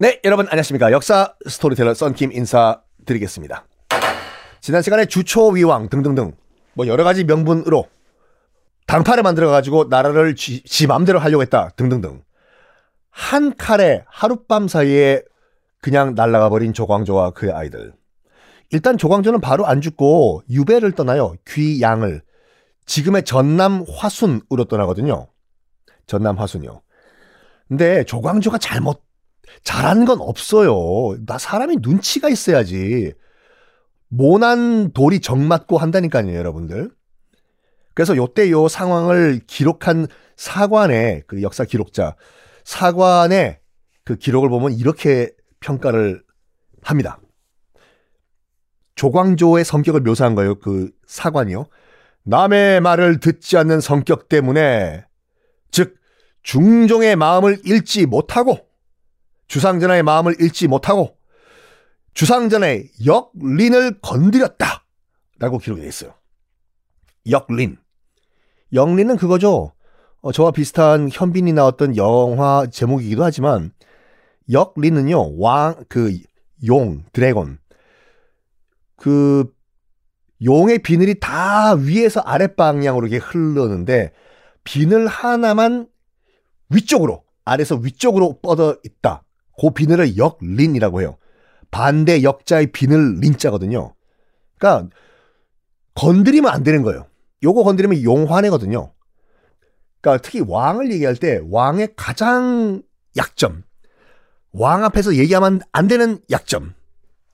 네, 여러분 안녕하십니까. 역사 스토리텔러 썬킴 인사드리겠습니다. 지난 시간에 주초위왕 등등등 뭐 여러 가지 명분으로 당파를 만들어 가지고 나라를 지, 지 맘대로 하려고 했다 등등등 한 칼에 하룻밤 사이에 그냥 날아가 버린 조광조와 그의 아이들. 일단 조광조는 바로 안 죽고 유배를 떠나요. 귀양을 지금의 전남 화순으로 떠나거든요. 전남 화순이요. 근데 조광조가 잘못 잘한 건 없어요. 나 사람이 눈치가 있어야지. 모난 돌이 정맞고 한다니까요, 여러분들. 그래서 요때 요 상황을 기록한 사관의 그 역사 기록자, 사관의 그 기록을 보면 이렇게 평가를 합니다. 조광조의 성격을 묘사한 거예요, 그 사관이요. 남의 말을 듣지 않는 성격 때문에, 즉, 중종의 마음을 잃지 못하고, 주상전하의 마음을 잃지 못하고 주상전의 역린을 건드렸다. 라고 기록이 되어 있어요. 역린. 역린은 그거죠. 어, 저와 비슷한 현빈이 나왔던 영화 제목이기도 하지만 역린은요. 왕, 그 용, 드래곤. 그 용의 비늘이 다 위에서 아랫방향으로 이렇게 흐르는데 비늘 하나만 위쪽으로 아래서 위쪽으로 뻗어 있다. 그 비늘을 역린이라고 해요. 반대 역자의 비늘 린자거든요. 그러니까 건드리면 안 되는 거예요. 요거 건드리면 용환이거든요. 그러니까 특히 왕을 얘기할 때 왕의 가장 약점, 왕 앞에서 얘기하면 안 되는 약점.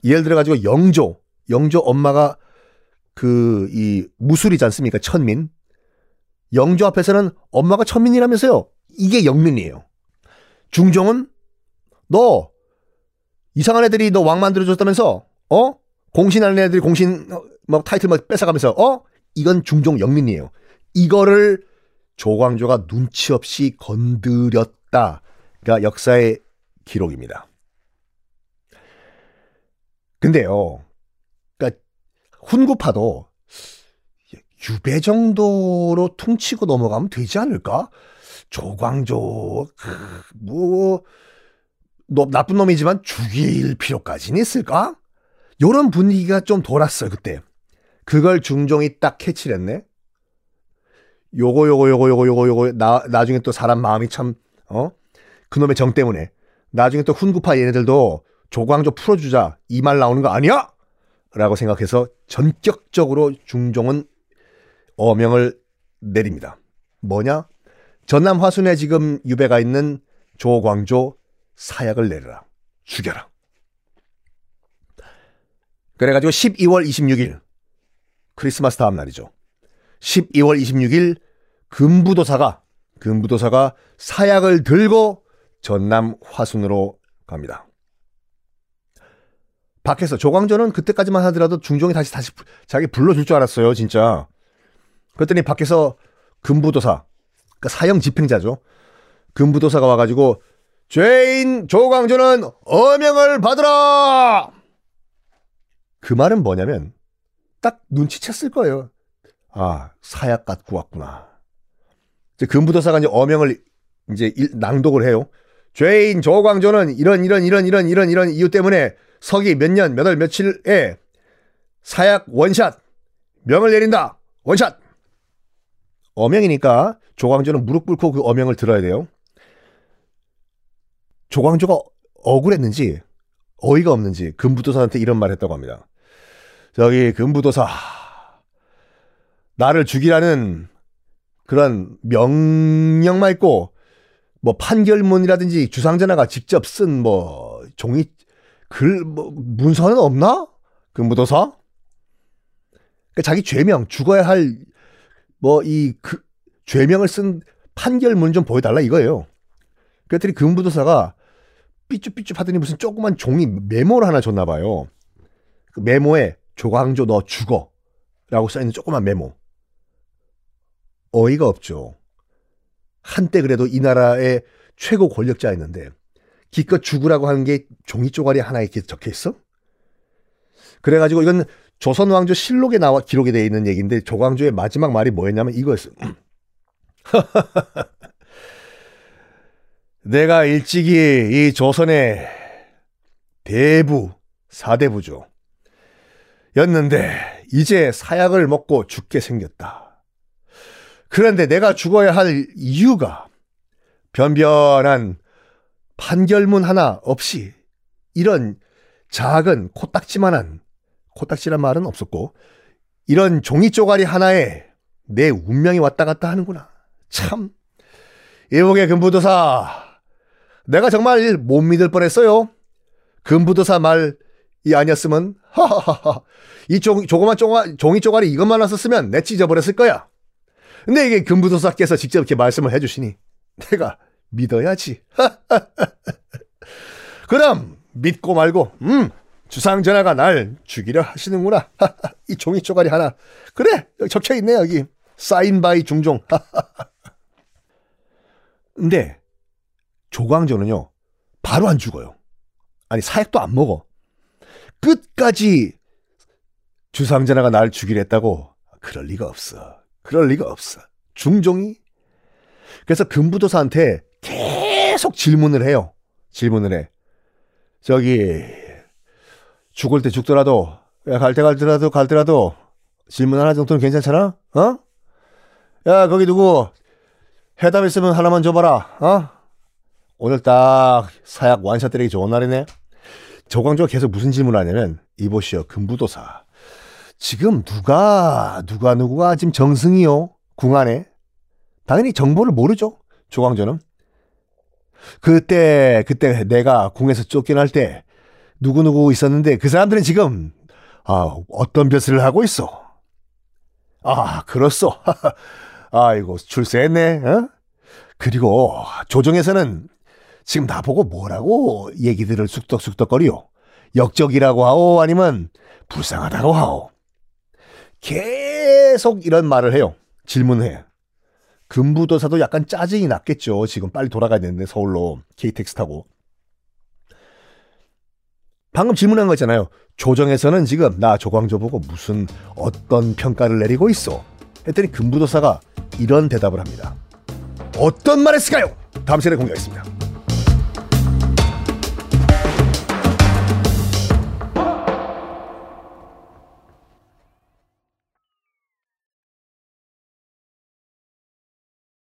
예를 들어 가지고 영조, 영조 엄마가 그 이 무술이지 않습니까? 천민. 영조 앞에서는 엄마가 천민이라면서요. 이게 영민이에요. 중종은 너 이상한 애들이 너 왕 만들어줬다면서 어 공신하는 애들이 공신 뭐 타이틀 막 뺏어가면서 어 이건 중종 영민이에요. 이거를 조광조가 눈치 없이 건드렸다가 역사의 기록입니다. 근데요, 그러니까 훈구파도 유배 정도로 퉁치고 넘어가면 되지 않을까? 조광조 뭐 너, 나쁜 놈이지만 죽일 필요까지는 있을까? 요런 분위기가 좀 돌았어요, 그때. 그걸 중종이 딱 캐치를 했네. 요거, 요거, 요거, 요거, 요거, 요거, 나, 나중에 또 사람 마음이 참, 어? 그놈의 정 때문에. 나중에 또 훈구파 얘네들도 조광조 풀어주자. 이 말 나오는 거 아니야? 라고 생각해서 전격적으로 중종은 어명을 내립니다. 뭐냐? 전남 화순에 지금 유배가 있는 조광조 사약을 내려라. 죽여라. 그래가지고 12월 26일 크리스마스 다음 날이죠. 12월 26일 금부도사가 금부도사가 사약을 들고 전남 화순으로 갑니다. 밖에서 조광조는 그때까지만 하더라도 중종이 다시 다시 자기 불러줄 줄 알았어요, 진짜. 그랬더니 밖에서 금부도사, 그러니까 사형 집행자죠. 금부도사가 와가지고 죄인 조광조는 어명을 받으라! 그 말은 뭐냐면 딱 눈치챘을 거예요. 아, 사약 갖고 왔구나. 이제 금부도사가 이제 어명을 이제 낭독을 해요. 죄인 조광조는 이런 이런 이런 이런 이런 이런 이유 때문에 서기 몇 년 몇 월 며칠에 사약 원샷 명을 내린다. 원샷. 어명이니까 조광조는 무릎 꿇고 그 어명을 들어야 돼요. 조광조가 억울했는지 어이가 없는지 금부도사한테 이런 말 했다고 합니다. 저기 금부도사 나를 죽이라는 그런 명령만 있고 뭐 판결문이라든지 주상전하가 직접 쓴 뭐 종이 글 뭐 문서는 없나? 금부도사? 그러니까 자기 죄명 죽어야 할 뭐이 그 죄명을 쓴 판결문 좀 보여달라 이거예요. 그랬더니 금부도사가 삐쭈삐쭈 하더니 무슨 조그만 종이 메모를 하나 줬나 봐요. 그 메모에 조광조 너 죽어 라고 써있는 조그만 메모. 어이가 없죠. 한때 그래도 이 나라의 최고 권력자였는데 기껏 죽으라고 하는 게 종이 쪼가리 하나 이렇게 적혀 있어? 그래가지고 이건 조선 왕조 실록에 나와 기록이 되어 있는 얘기인데 조광조의 마지막 말이 뭐였냐면 이거였어. 내가 일찍이 이 조선의 대부, 사대부죠. 였는데, 이제 사약을 먹고 죽게 생겼다. 그런데 내가 죽어야 할 이유가 변변한 판결문 하나 없이 이런 작은 코딱지만한, 코딱지란 말은 없었고, 이런 종이 쪼가리 하나에 내 운명이 왔다 갔다 하는구나. 참. 이복의 금부도사. 내가 정말 못 믿을 뻔했어요. 금부도사 말이 아니었으면 하하하하 이 조, 조그만 쪼가, 종이 쪼가리 이것만 왔었으면 내 찢어버렸을 거야. 근데 이게 금부도사께서 직접 이렇게 말씀을 해주시니 내가 믿어야지. 그럼 믿고 말고 음 주상전하가 날 죽이려 하시는구나. 이 종이 쪼가리 하나 그래 여기 적혀 있네 여기 sign by 중종. 근데 조광조는요 바로 안 죽어요. 아니 사약도 안 먹어. 끝까지 주상전하가 날 죽이려 했다고 그럴 리가 없어. 그럴 리가 없어. 중종이 그래서 금부도사한테 계속 질문을 해요. 질문을 해. 저기 죽을 때 죽더라도 갈때 갈더라도 갈더라도 질문 하나 정도는 괜찮잖아? 어? 야 거기 누구 해답 있으면 하나만 줘봐라. 어? 오늘 딱 사약 완샷 때리기 좋은 날이네. 조광조가 계속 무슨 질문을 하냐면 이보시오 금부도사 지금 누가 누가 누구가 지금 정승이요 궁 안에 당연히 정보를 모르죠 조광조는 그때 그때 내가 궁에서 쫓겨날 때 누구 누구 있었는데 그 사람들은 지금 아 어떤 벼슬을 하고 있어? 아 그렇소. 아이고 출세했네 어? 그리고 조정에서는 지금 나보고 뭐라고 얘기들을 쑥덕쑥덕거리요 역적이라고 하오? 아니면 불쌍하다고 하오? 계속 이런 말을 해요. 질문해. 금부도사도 약간 짜증이 났겠죠. 지금 빨리 돌아가야 되는데 서울로 KTX 타고. 방금 질문한 거 있잖아요. 조정에서는 지금 나 조광조 보고 무슨 어떤 평가를 내리고 있어. 했더니 금부도사가 이런 대답을 합니다. 어떤 말 했을까요? 다음 시간에 공개하겠습니다.